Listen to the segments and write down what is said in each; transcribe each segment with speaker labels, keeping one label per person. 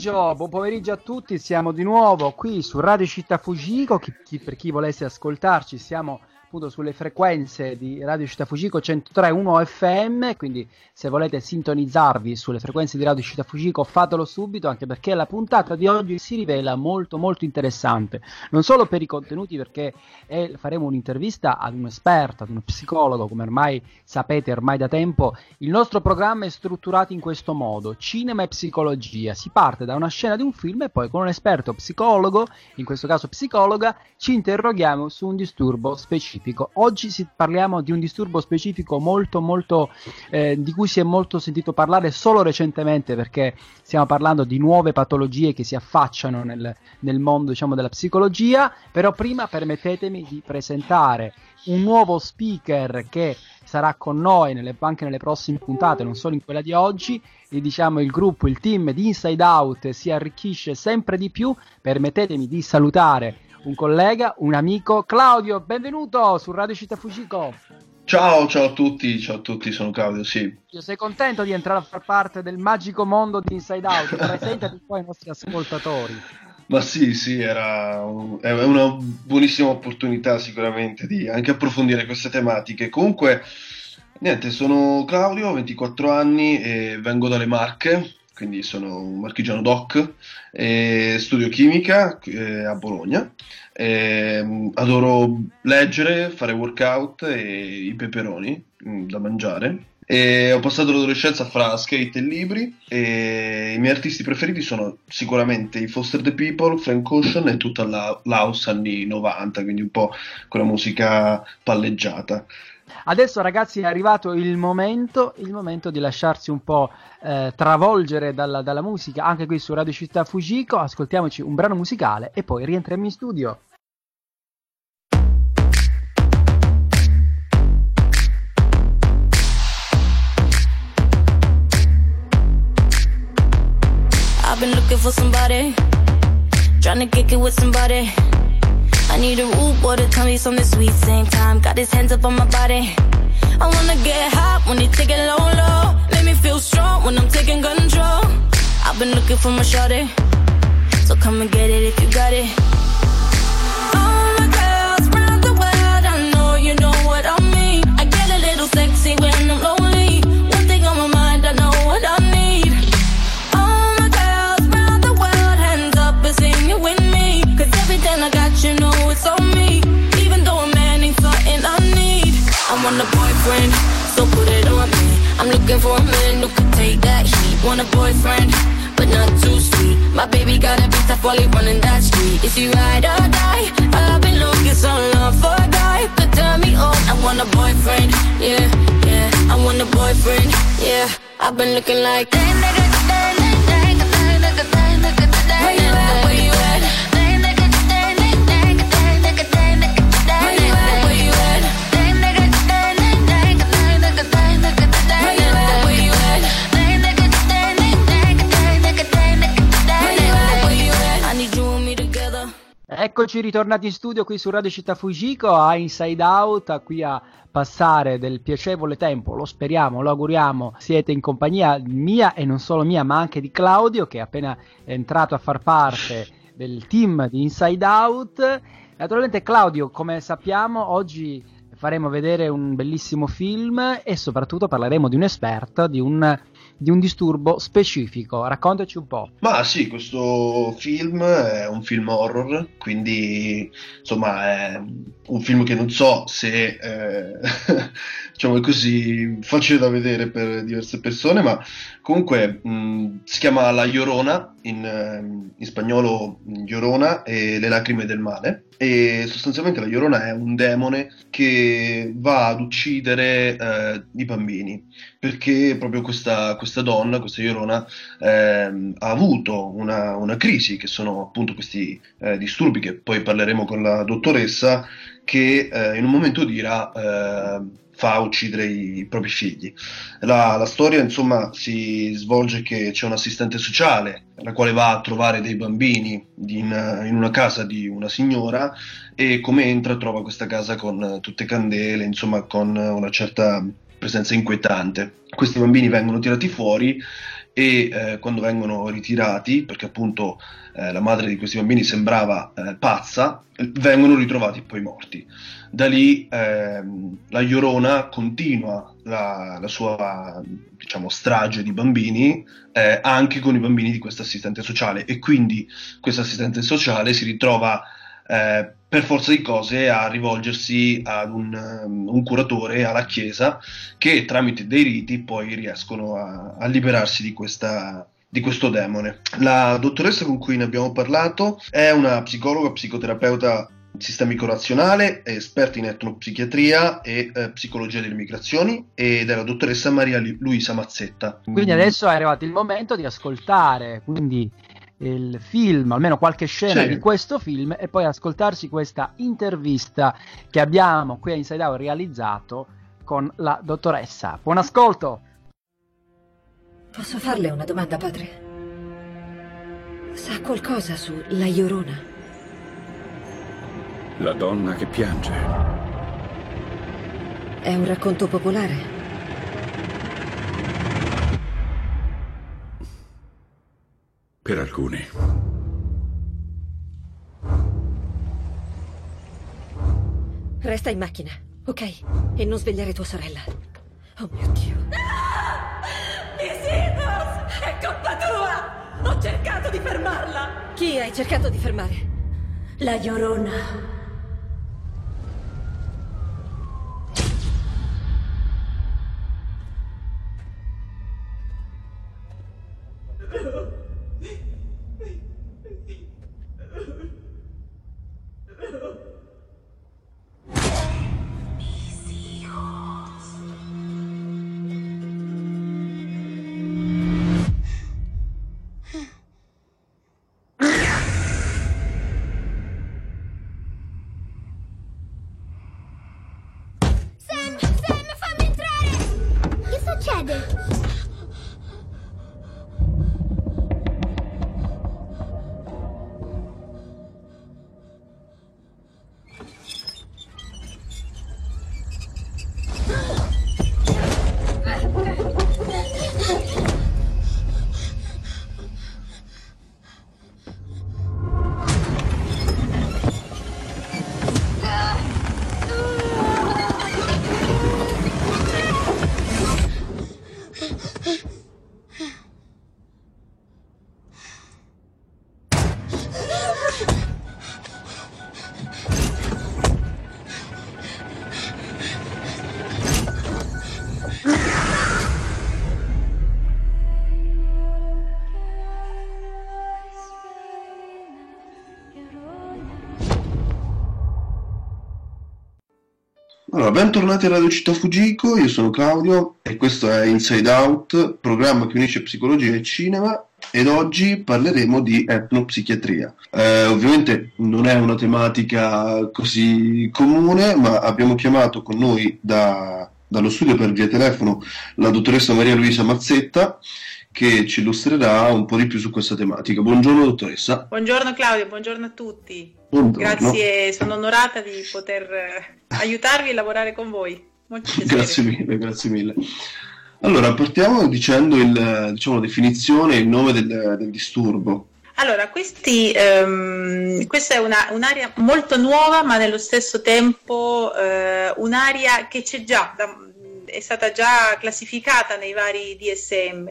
Speaker 1: Pomeriggio, buon pomeriggio a tutti, siamo di nuovo qui su Radio Città Fujiko, chi, chi, per chi volesse ascoltarci siamo appunto sulle frequenze di Radio Città Fugico 103.1 FM, quindi se volete sintonizzarvi sulle frequenze di Radio Città Fugico fatelo subito, anche perché la puntata di oggi si rivela molto molto interessante, non solo per i contenuti perché è, faremo un'intervista ad un esperto, ad uno psicologo, come ormai sapete ormai da tempo, il nostro programma è strutturato in questo modo, cinema e psicologia, si parte da una scena di un film e poi con un esperto psicologo, in questo caso psicologa, ci interroghiamo su un disturbo specifico specifico. Oggi si, parliamo di un disturbo specifico molto, molto, eh, di cui si è molto sentito parlare solo recentemente perché stiamo parlando di nuove patologie che si affacciano nel, nel mondo diciamo, della psicologia. Però prima permettetemi di presentare un nuovo speaker che sarà con noi nelle, anche nelle prossime puntate, non solo in quella di oggi. E diciamo il gruppo, il team di Inside Out si arricchisce sempre di più. Permettetemi di salutare un collega, un amico. Claudio, benvenuto su Radio Città Fujiko.
Speaker 2: Ciao, ciao a tutti, ciao a tutti, sono Claudio, sì.
Speaker 1: Sei contento di entrare a far parte del magico mondo di Inside Out? Presentati poi ai nostri ascoltatori.
Speaker 2: Ma sì, sì, era un, è una buonissima opportunità sicuramente di anche approfondire queste tematiche. Comunque, niente, sono Claudio, ho 24 anni e vengo dalle Marche, quindi sono un marchigiano doc, eh, studio chimica eh, a Bologna, eh, adoro leggere, fare workout e i peperoni mh, mm, da mangiare. E ho passato l'adolescenza fra skate e libri e i miei artisti preferiti sono sicuramente i Foster the People, Frank Ocean e tutta la, l'house anni 90, quindi un po' quella musica palleggiata.
Speaker 1: Adesso ragazzi è arrivato il momento, il momento di lasciarsi un po' eh, travolgere dalla, dalla, musica, anche qui su Radio Città Fujiko, ascoltiamoci un brano musicale e poi rientriamo in studio. I've been looking for somebody, trying to kick it with somebody. I need a root water, tell me something sweet, same time. Got his hands up on my body. I wanna get hot when he take it low, low. Make me feel strong when I'm taking control. I've been looking for my shorty, so come and get it if you got it. All my girls the world, I know you know what I mean. I get a little sexy when I'm low. Want a boyfriend, so put it on me. I'm looking for a man who can take that heat. Want a boyfriend, but not too sweet. My baby got a bit tough while running that street. Is he ride or die? I've been looking so long for a guy could turn me on. I want a boyfriend, yeah, yeah. I want a boyfriend, yeah. I've been looking like. Eccoci ritornati in studio qui su Radio Città Fujiko a Inside Out, qui a passare del piacevole tempo, lo speriamo, lo auguriamo, siete in compagnia mia e non solo mia ma anche di Claudio che è appena entrato a far parte del team di Inside Out. Naturalmente Claudio, come sappiamo, oggi faremo vedere un bellissimo film e soprattutto parleremo di un esperto, di un di un disturbo specifico. Raccontaci un po'.
Speaker 2: Ma sì, questo film è un film horror, quindi insomma è un film che non so se eh, diciamo così facile da vedere per diverse persone, ma comunque mh, si chiama La Llorona, in, in spagnolo Llorona e le lacrime del male e sostanzialmente la Llorona è un demone che va ad uccidere eh, i bambini perché proprio questa, questa donna, questa Llorona eh, ha avuto una, una, crisi che sono appunto questi eh, disturbi che poi parleremo con la dottoressa che eh, in un momento d'ira eh, fa uccidere i propri figli. La, la, storia, insomma, si svolge che c'è un assistente sociale la quale va a trovare dei bambini in, in, una casa di una signora e come entra trova questa casa con tutte candele, insomma, con una certa presenza inquietante. Questi bambini vengono tirati fuori e eh, quando vengono ritirati, perché appunto eh, la madre di questi bambini sembrava eh, pazza, vengono ritrovati poi morti. Da lì ehm, la Llorona continua la, la sua diciamo, strage di bambini eh, anche con i bambini di questo assistente sociale e quindi questo assistente sociale si ritrova eh, per forza di cose a rivolgersi ad un, um, un, curatore, alla chiesa, che tramite dei riti poi riescono a, a liberarsi di questa, di questo demone. La dottoressa con cui ne abbiamo parlato è una psicologa, psicoterapeuta sistemico-razionale, esperta in etnopsichiatria e eh, psicologia delle migrazioni ed è la dottoressa Maria Luisa Mazzetta.
Speaker 1: Quindi adesso è arrivato il momento di ascoltare, quindi il film, almeno qualche scena sì. di questo film e poi ascoltarsi questa intervista che abbiamo qui a Inside Out realizzato con la dottoressa. Buon ascolto!
Speaker 3: Posso farle una domanda, padre? Sa qualcosa su La Llorona?
Speaker 4: La donna che piange.
Speaker 3: È un racconto popolare?
Speaker 4: Per alcuni.
Speaker 3: Resta in macchina, ok? E non svegliare tua sorella. Oh mio Dio.
Speaker 5: No! Isidus! È colpa tua! Ho cercato di fermarla!
Speaker 3: Chi hai cercato di fermare?
Speaker 5: La Llorona.
Speaker 2: Allora, bentornati a Radio Città Fujiko, io sono Claudio e questo è Inside Out, programma che unisce psicologia e cinema ed oggi parleremo di etnopsichiatria. Eh, ovviamente non è una tematica così comune, ma abbiamo chiamato con noi da, dallo studio per via telefono la dottoressa Maria Luisa Mazzetta che ci illustrerà un po' di più su questa tematica. Buongiorno dottoressa.
Speaker 6: Buongiorno Claudio, buongiorno a tutti. Grazie, sono onorata di poter eh, aiutarvi e lavorare con voi.
Speaker 2: grazie mille, grazie mille. Allora, partiamo dicendo il, diciamo, la definizione e il nome del, del disturbo.
Speaker 6: Allora, questi, um, questa è una, un'area molto nuova, ma nello stesso tempo uh, un'area che c'è già, da, è stata già classificata nei vari DSM.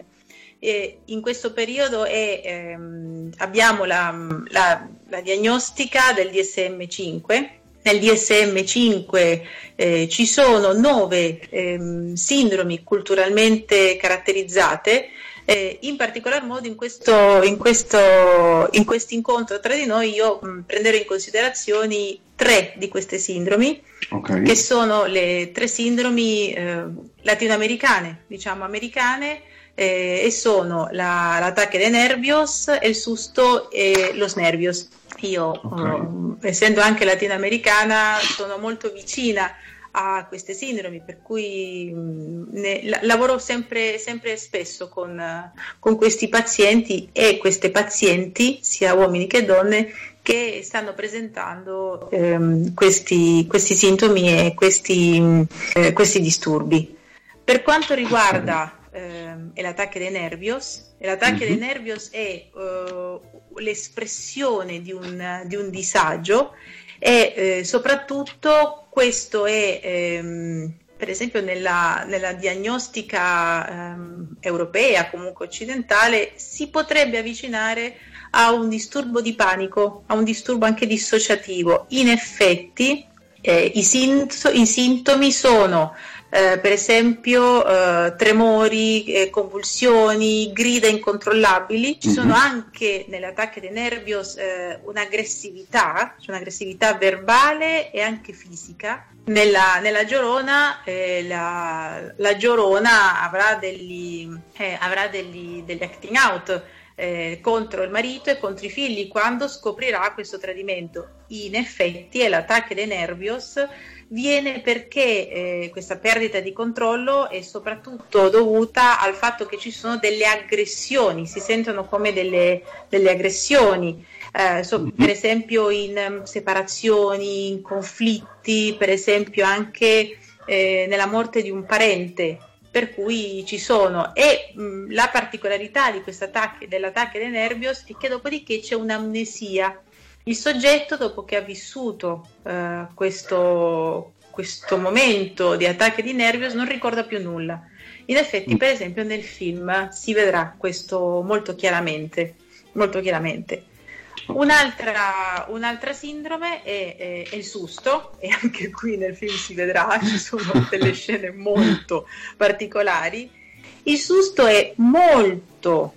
Speaker 6: E in questo periodo è, ehm, abbiamo la, la, la, diagnostica del DSM-5. Nel DSM-5 eh, ci sono nove ehm, sindromi culturalmente caratterizzate. Eh, in particolar modo in questo, in, questo, in questo incontro tra di noi io mh, prenderò in considerazione tre di queste sindromi, okay. che sono le tre sindromi eh, latinoamericane, diciamo americane, eh, e sono la, l'attacco dei nervios, il susto e los nervios. Io, okay. uh, essendo anche latinoamericana, sono molto vicina a queste sindromi, per cui mm, ne, la, lavoro sempre, sempre spesso con, con, questi pazienti e queste pazienti, sia uomini che donne, che stanno presentando ehm, questi, questi, sintomi e questi, eh, questi disturbi. Per quanto riguarda ehm, è l'attacco dei nervios. E l'attacco mm-hmm. dei nervios è uh, l'espressione di un, di un, disagio e eh, soprattutto questo è... Ehm, per esempio nella, nella diagnostica ehm, europea, comunque occidentale, si potrebbe avvicinare a un disturbo di panico, a un disturbo anche dissociativo. In effetti eh, i, sint- i, sintomi sono eh, per esempio eh, tremori, eh, convulsioni, grida incontrollabili. Ci mm-hmm. sono anche nelle attacche dei nervios eh, un'aggressività, cioè un'aggressività verbale e anche fisica. Nella, nella Giorona, eh, la, la, Giorona avrà degli, eh, avrà degli, degli acting out contro il marito e contro i figli quando scoprirà questo tradimento. In effetti, è l'attacco dei nervios viene perché eh, questa perdita di controllo è soprattutto dovuta al fatto che ci sono delle aggressioni, si sentono come delle, delle aggressioni. Eh, so, mm-hmm. per esempio in um, separazioni, in conflitti, per esempio anche eh, nella morte di un parente, per cui ci sono e mh, la particolarità di questo attacco dell'attacco dei nervios è che dopodiché c'è un'amnesia il soggetto dopo che ha vissuto eh, questo, questo momento di attacco di nervios non ricorda più nulla. In effetti per esempio nel film si vedrà questo molto chiaramente molto chiaramente. Un'altra, un'altra, sindrome è, è, è, il susto, e anche qui nel film si vedrà, ci sono delle scene molto particolari. Il susto è molto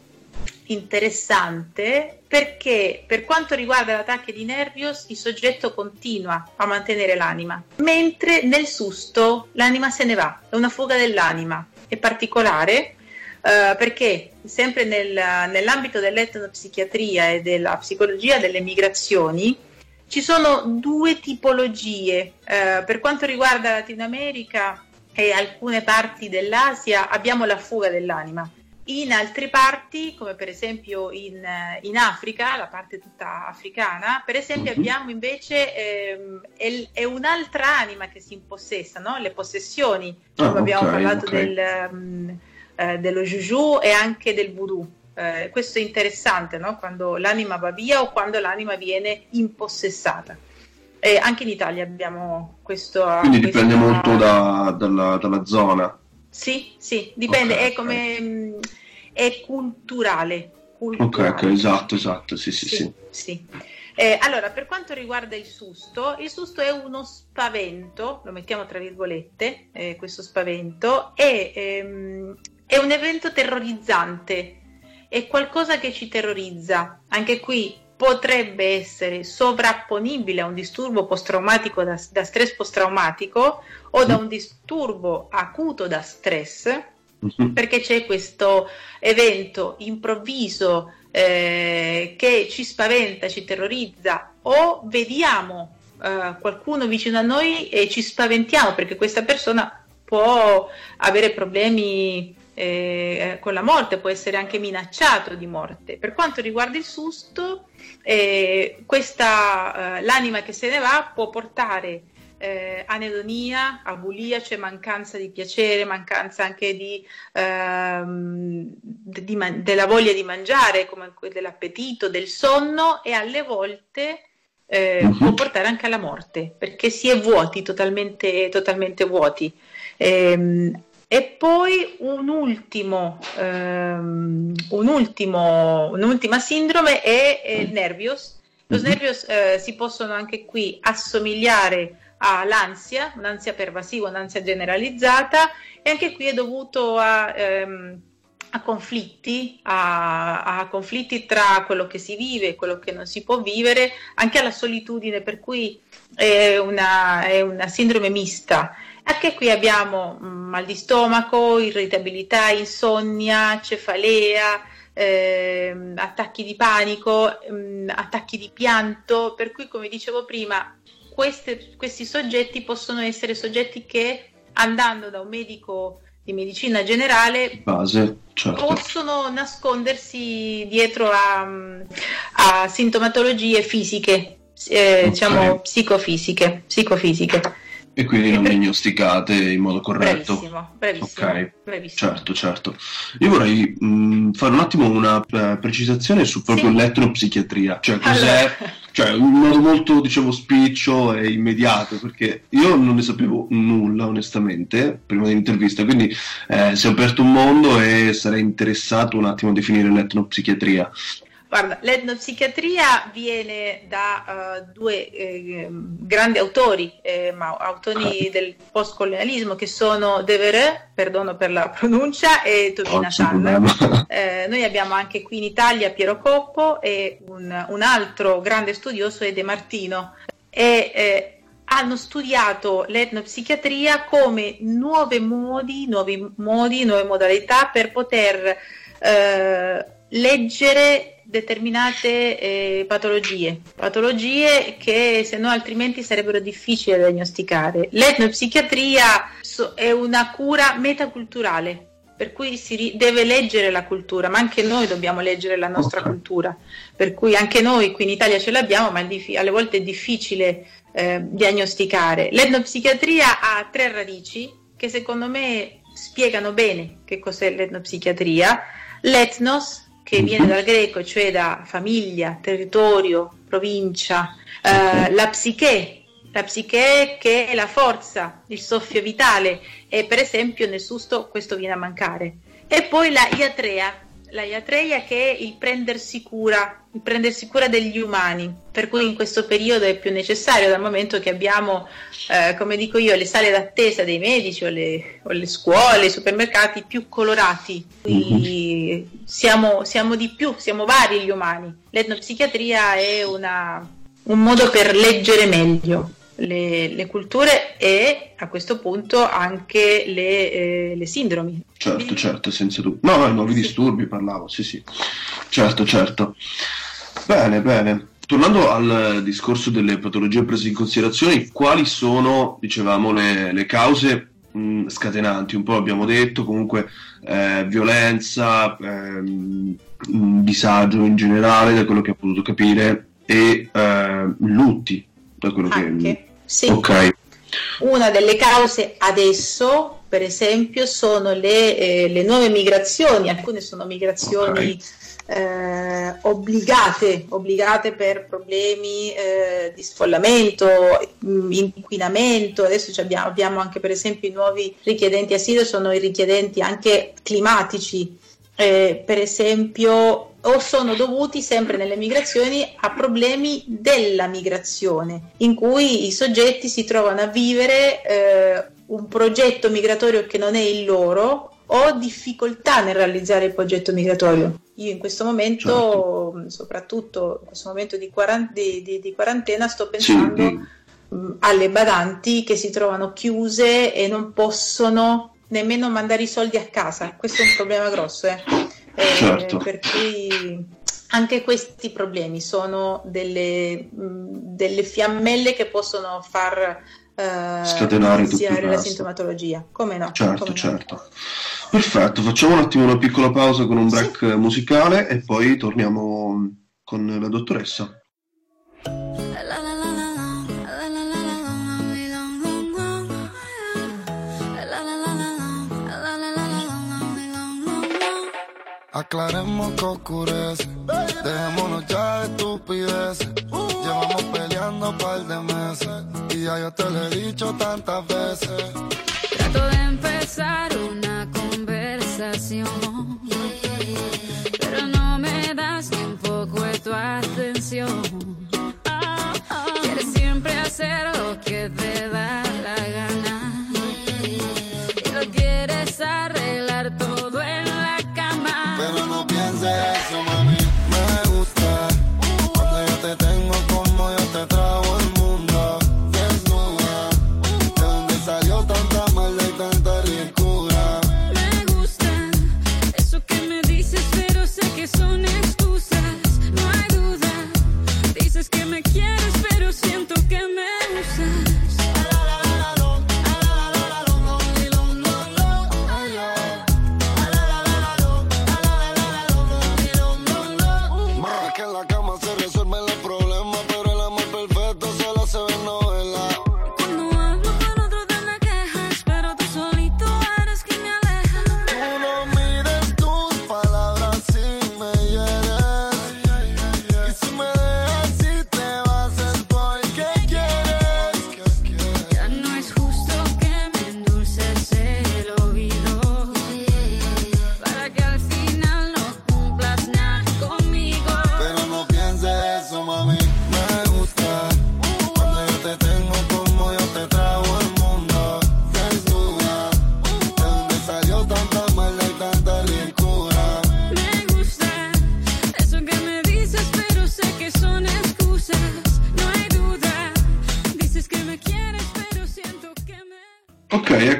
Speaker 6: interessante perché per quanto riguarda l'attacco di nervios il soggetto continua a mantenere l'anima, mentre nel susto l'anima se ne va, è una fuga dell'anima. È particolare Uh, perché sempre nel, nell'ambito dell'etnopsichiatria e della psicologia delle migrazioni ci sono due tipologie. Uh, per quanto riguarda Latino America e alcune parti dell'Asia abbiamo la fuga dell'anima. In altre parti, come per esempio in, in Africa, la parte tutta africana, per esempio uh-huh. abbiamo invece ehm, è, è, un'altra anima che si impossessa, no? le possessioni, come oh, abbiamo okay, parlato okay. del... Um, eh, dello juju e anche del voodoo. Eh, questo è interessante, no? quando l'anima va via o quando l'anima viene impossessata. E anche in Italia abbiamo questo.
Speaker 2: Quindi dipende questa... molto da, dalla, dalla, zona.
Speaker 6: Sì, sì, dipende, okay, è come okay. è culturale.
Speaker 2: culturale. Ok, ok, esatto, esatto, sì, sì, sì. sì.
Speaker 6: sì. Eh, allora, per quanto riguarda il susto, il susto è uno spavento, lo mettiamo tra virgolette, eh, questo spavento, è ehm, è un evento terrorizzante, è qualcosa che ci terrorizza. Anche qui potrebbe essere sovrapponibile a un disturbo post-traumatico da, da stress post-traumatico o da un disturbo acuto da stress, mhm. perché c'è questo evento improvviso eh, che ci spaventa, ci terrorizza o vediamo eh, qualcuno vicino a noi e ci spaventiamo perché questa persona può avere problemi eh, con la morte, può essere anche minacciato di morte. Per quanto riguarda il susto, eh, questa, eh, l'anima che se ne va può portare eh, anedonia, abulia, cioè mancanza di piacere, mancanza anche di, ehm, di man- della voglia di mangiare, come dell'appetito, del sonno e alle volte eh, uh-huh. può portare anche alla morte perché si è vuoti, totalmente, totalmente vuoti. Ehm, e poi un ultimo, um, un ultimo, un'ultima sindrome è, il nervios. Lo mm-hmm. nervios eh, si possono anche qui assomigliare all'ansia, un'ansia pervasiva, un'ansia generalizzata e anche qui è dovuto a, ehm, a conflitti, a, a, conflitti tra quello che si vive e quello che non si può vivere, anche alla solitudine, per cui è una, è una sindrome mista. Anche qui abbiamo mm, mal di stomaco, irritabilità, insonnia, cefalea, eh, attacchi di panico, mm, attacchi di pianto, per cui come dicevo prima, queste, questi soggetti possono essere soggetti che andando da un medico di medicina generale
Speaker 2: Base, certo.
Speaker 6: possono nascondersi dietro a, mm, a sintomatologie fisiche, eh, okay. diciamo psicofisiche, psicofisiche.
Speaker 2: E quindi non diagnosticate in modo corretto.
Speaker 6: Bravissimo, bravissimo.
Speaker 2: Ok,
Speaker 6: bravissimo.
Speaker 2: certo, certo. Io vorrei mh, fare un attimo una eh, precisazione su proprio
Speaker 6: Sì.
Speaker 2: l'etnopsichiatria, cioè cos'è,
Speaker 6: Allora.
Speaker 2: cioè in modo molto diciamo spiccio e immediato, perché io non ne sapevo nulla onestamente prima dell'intervista, quindi eh, si è aperto un mondo e sarei interessato un attimo a definire l'etnopsichiatria.
Speaker 6: Guarda, l'etnopsichiatria viene da eh, due eh, grandi autori, eh, ma autori del postcolonialismo, che sono Devereux, perdono per la pronuncia, e Tobina
Speaker 2: problema.
Speaker 6: Eh, noi abbiamo anche qui in Italia Piero Coppo e un, un altro grande studioso è De Martino. E, eh, hanno studiato l'etnopsichiatria come nuovi modi, nuovi modi, nuove modalità per poter eh, leggere determinate eh, patologie, patologie che se no altrimenti sarebbero difficili da diagnosticare. L'etnopsichiatria è una cura metaculturale, per cui si deve leggere la cultura, ma anche noi dobbiamo leggere la nostra cultura, per cui anche noi qui in Italia ce l'abbiamo, ma alle volte è difficile eh, diagnosticare. L'etnopsichiatria ha tre radici che secondo me spiegano bene che cos'è l'etnopsichiatria. L'etnos, che
Speaker 2: Mhm.
Speaker 6: viene dal greco, cioè da famiglia, territorio, provincia, eh, la psiche, la psiche che è la forza, il soffio vitale e per esempio nel susto questo viene a mancare. E poi la iatrea, la iatreia che è il prendersi cura, il prendersi cura degli umani, per cui in questo periodo è più necessario dal momento che abbiamo, eh, come dico io, le sale d'attesa dei medici o le, o le scuole, i supermercati più colorati. Siamo, siamo di più, siamo vari gli umani. L'etnopsichiatria è una- un modo per leggere meglio le, le culture e a questo punto anche le, eh, le sindromi.
Speaker 2: Certo, certo, senza dubbio. No, no, nuovi
Speaker 6: Sì.
Speaker 2: disturbi parlavo, sì, sì. Certo, certo. Bene, bene. Tornando al discorso delle patologie prese in considerazione, quali sono, dicevamo, le, le cause mh, scatenanti? Un po' abbiamo detto, comunque eh, violenza, ehm, disagio in generale, da quello che ho potuto capire, e eh, lutti, da quello
Speaker 6: Anche,
Speaker 2: che...
Speaker 6: sì.
Speaker 2: Ok,
Speaker 6: Una delle cause adesso, per esempio, sono le, eh, le nuove migrazioni, alcune sono migrazioni eh, obbligate, obbligate per problemi eh, di sfollamento, inquinamento, adesso abbiamo, abbiamo anche per esempio i nuovi richiedenti asilo, sono i richiedenti anche climatici, eh, per esempio o sono dovuti sempre nelle migrazioni a problemi della migrazione, in cui i soggetti si trovano a vivere eh, un progetto migratorio che non è il loro o difficoltà nel realizzare il progetto migratorio. Io in questo momento, mh, soprattutto in questo momento di, quaran- di- di- di quarantena, sto
Speaker 2: sì,
Speaker 6: pensando
Speaker 2: mh,
Speaker 6: mh, alle badanti che si trovano chiuse e non possono nemmeno mandare i soldi a casa. Questo è un problema grosso, eh. Eh,
Speaker 2: Certo.
Speaker 6: per cui anche questi problemi sono delle, mh, delle fiammelle che possono far eh,
Speaker 2: Scatenare tutto il
Speaker 6: la sintomatologia. Come no?
Speaker 2: Certo,
Speaker 6: come no.
Speaker 2: certo. Perfetto, facciamo un attimo una piccola pausa con un break musicale e poi torniamo con la dottoressa.
Speaker 7: Aclaremos que oscurece, dejémonos ya de estupideces. Llevamos peleando un par de meses y ya yo te lo he dicho tantas veces.
Speaker 8: Trato de empezar una conversación, pero no me das ni un poco de tu atención. Quieres siempre hacer lo que te da la gana y lo quieres arreglar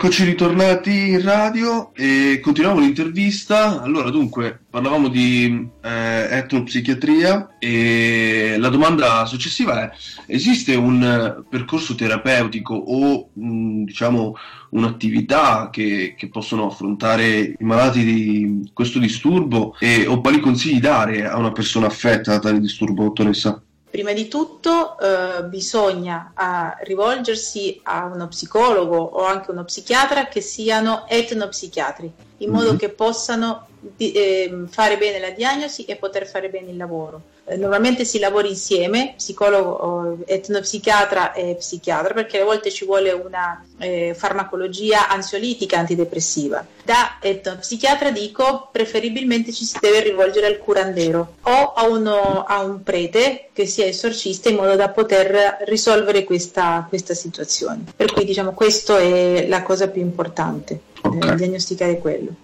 Speaker 2: eccoci ritornati in radio e continuiamo l'intervista. Allora, dunque, parlavamo di eh, etnopsichiatria e la domanda successiva è: esiste un eh, percorso terapeutico o mh, diciamo un'attività che, che possono affrontare i malati di questo disturbo e, o quali consigli dare a una persona affetta da tale disturbo, dottoressa?
Speaker 6: Prima di tutto eh, bisogna eh, rivolgersi a uno psicologo o anche uno psichiatra che siano etnopsichiatri, in modo
Speaker 2: Mhm.
Speaker 6: che possano di- ehm, fare bene la diagnosi e poter fare bene il lavoro. Eh, normalmente si lavora insieme, psicologo, etnopsichiatra e psichiatra, perché a volte ci vuole una eh, farmacologia ansiolitica antidepressiva. Da etnopsichiatra dico preferibilmente ci si deve rivolgere al curandero o a, uno, a un prete che sia esorcista in modo da poter risolvere questa, questa situazione. Per cui diciamo questo è la cosa più importante,
Speaker 2: Ok.
Speaker 6: eh, diagnosticare quello.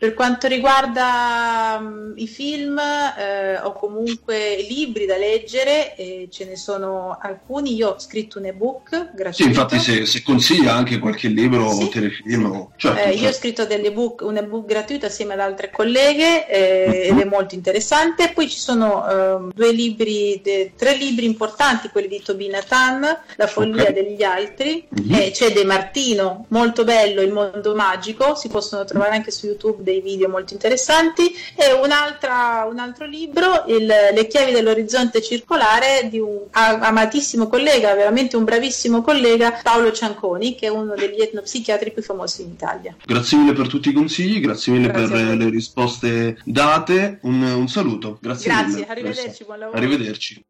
Speaker 6: Per quanto riguarda mm, i film eh, o comunque libri da leggere, eh, ce ne sono alcuni. Io ho scritto un ebook gratuito.
Speaker 2: Sì, infatti, se, se consiglia anche qualche libro
Speaker 6: Sì.
Speaker 2: o telefilm, o- certo,
Speaker 6: Eh, io ho
Speaker 2: certo.
Speaker 6: scritto dell'ebook, un ebook gratuito assieme ad altre colleghe eh, ed è molto interessante. Poi ci sono ehm, due libri, de- tre libri importanti, quelli di Tobina Tan, La follia
Speaker 2: Ok.
Speaker 6: degli altri,
Speaker 2: Mhm.
Speaker 6: e c'è De Martino, molto bello, Il mondo magico, si possono trovare anche su YouTube dei video molto interessanti, e un'altra- un altro libro, il- Le chiavi dell'orizzonte circolare, di un amatissimo collega, veramente un bravissimo collega, Paolo Cianconi, che è uno degli etnopsichiatri più famosi in Italia.
Speaker 2: Grazie mille per tutti i consigli, grazie mille
Speaker 6: Grazie
Speaker 2: per le risposte date. Un, un saluto, grazie,
Speaker 6: Grazie,
Speaker 2: mille.
Speaker 6: arrivederci, buon lavoro.
Speaker 2: Arrivederci.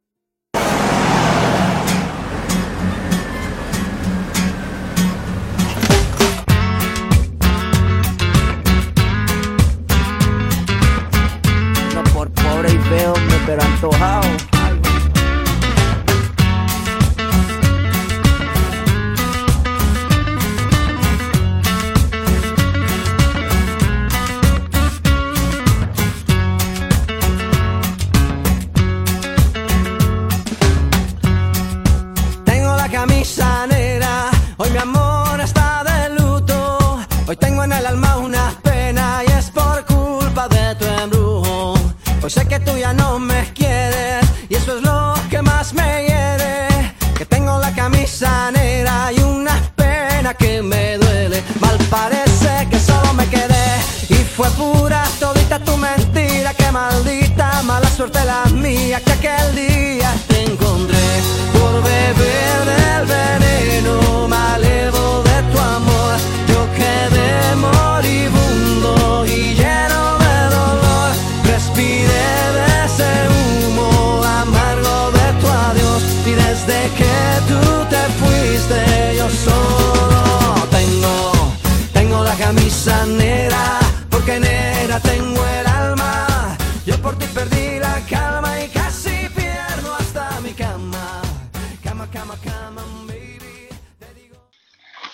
Speaker 9: Tengo la camisa negra, hoy mi amor está de luto. Hoy tengo en el alma una pena y es por culpa de tu embrujo. Hoy sé que tú ya no me like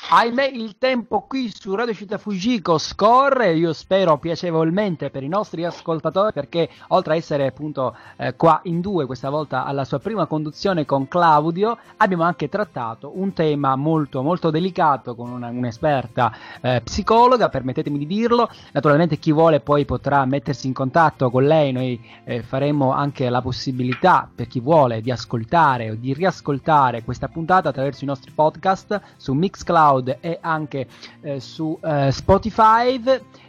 Speaker 1: Ahimè, il tempo qui su Radio Città Fujiko scorre, io spero piacevolmente per i nostri ascoltatori, perché oltre a essere appunto eh, qua in due, questa volta alla sua prima conduzione con Claudio, abbiamo anche trattato un tema molto molto delicato con una- un'esperta eh, psicologa, permettetemi di dirlo. Naturalmente chi vuole poi potrà mettersi in contatto con lei, noi eh, faremo anche la possibilità per chi vuole di ascoltare o di riascoltare questa puntata attraverso i nostri podcast su Mixcloud e anche eh, su eh, Spotify.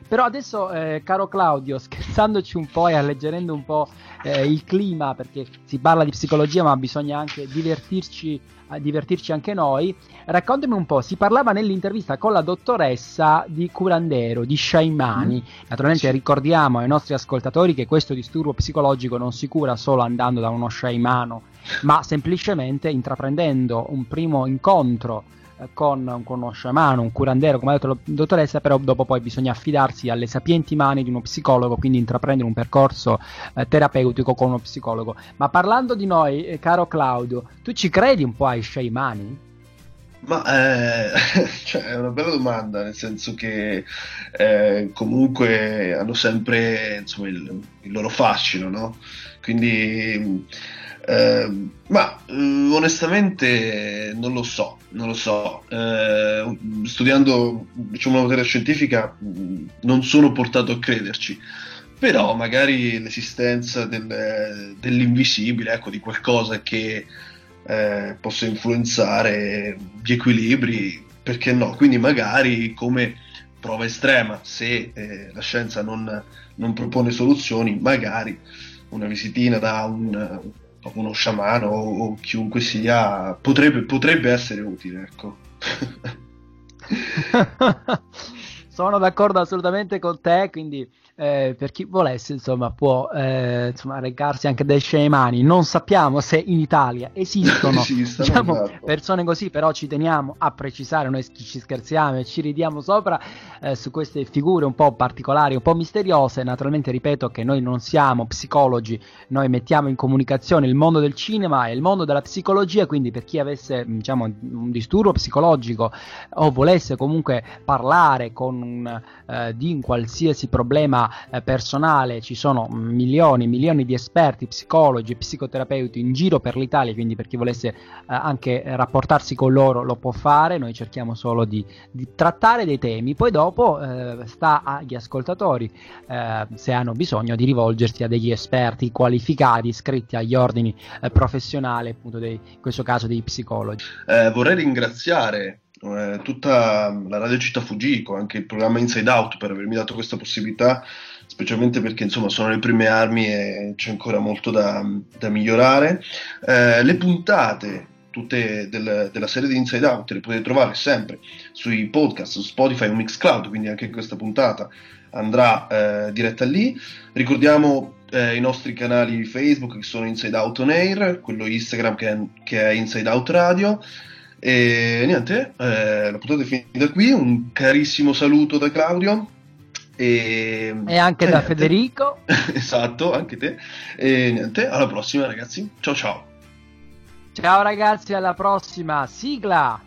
Speaker 1: Però adesso, eh, caro Claudio, scherzandoci un po' e alleggerendo un po' eh, il clima, perché si parla di psicologia, ma bisogna anche divertirci, eh, divertirci anche noi. Raccontami un po', si parlava nell'intervista con la dottoressa di Curandero, di Sciaimani. Naturalmente ricordiamo ai nostri ascoltatori che questo disturbo psicologico non si cura solo andando da uno sciaimano, ma semplicemente intraprendendo un primo incontro con, uno sciamano, un curandero, come ha detto la dottoressa, però dopo poi bisogna affidarsi alle sapienti mani di uno psicologo, quindi intraprendere un percorso eh, terapeutico con uno psicologo. Ma parlando di noi, eh, caro Claudio, tu ci credi un po' ai sciamani?
Speaker 2: Ma eh, cioè, è una bella domanda, nel senso che eh, comunque hanno sempre insomma, il, il loro fascino, no? Quindi, eh, ma eh, onestamente non lo so, non lo so. Eh, studiando diciamo, una materia scientifica mh, non sono portato a crederci. Però magari l'esistenza del- dell'invisibile, ecco, di qualcosa che eh, possa influenzare gli equilibri, perché no? Quindi magari come prova estrema, se eh, la scienza non, non propone soluzioni, magari una visitina da un, uno sciamano o, o chiunque sia potrebbe, potrebbe essere utile, ecco.
Speaker 1: Sono d'accordo assolutamente con te, quindi eh, per chi volesse, insomma, può eh, insomma, recarsi anche dai sceimani. Non sappiamo se in Italia esistono
Speaker 2: Esistono,
Speaker 1: diciamo,
Speaker 2: esatto.
Speaker 1: persone così, però ci teniamo a precisare, noi ci scherziamo e ci ridiamo sopra eh, su queste figure un po' particolari, un po' misteriose. Naturalmente ripeto che noi non siamo psicologi, noi mettiamo in comunicazione il mondo del cinema e il mondo della psicologia, quindi per chi avesse diciamo, un disturbo psicologico o volesse comunque parlare con eh, di un qualsiasi problema eh, personale, ci sono milioni e milioni di esperti, psicologi e psicoterapeuti in giro per l'Italia, quindi per chi volesse eh, anche rapportarsi con loro lo può fare, noi cerchiamo solo di, di trattare dei temi, poi dopo eh, sta agli ascoltatori eh, se hanno bisogno di rivolgersi a degli esperti qualificati iscritti agli ordini eh, professionali, appunto dei, in questo caso dei psicologi.
Speaker 2: Eh, vorrei ringraziare eh, tutta la Radio Città Fugico, anche il programma Inside Out per avermi dato questa possibilità, specialmente perché insomma sono le prime armi e c'è ancora molto da, da migliorare. Eh, le puntate tutte del- della serie di Inside Out le potete trovare sempre sui podcast, su Spotify o Mixcloud, quindi anche questa puntata andrà eh, diretta lì. Ricordiamo eh, i nostri canali Facebook che sono Inside Out On Air, quello Instagram che è, che è Inside Out Radio. E niente, eh, la puntata è finita qui. Un carissimo saluto da Claudio. E,
Speaker 1: E anche
Speaker 2: e
Speaker 1: da
Speaker 2: niente.
Speaker 1: Federico.
Speaker 2: esatto, anche te. E niente, alla prossima, ragazzi. Ciao ciao.
Speaker 1: Ciao ragazzi, alla prossima, sigla!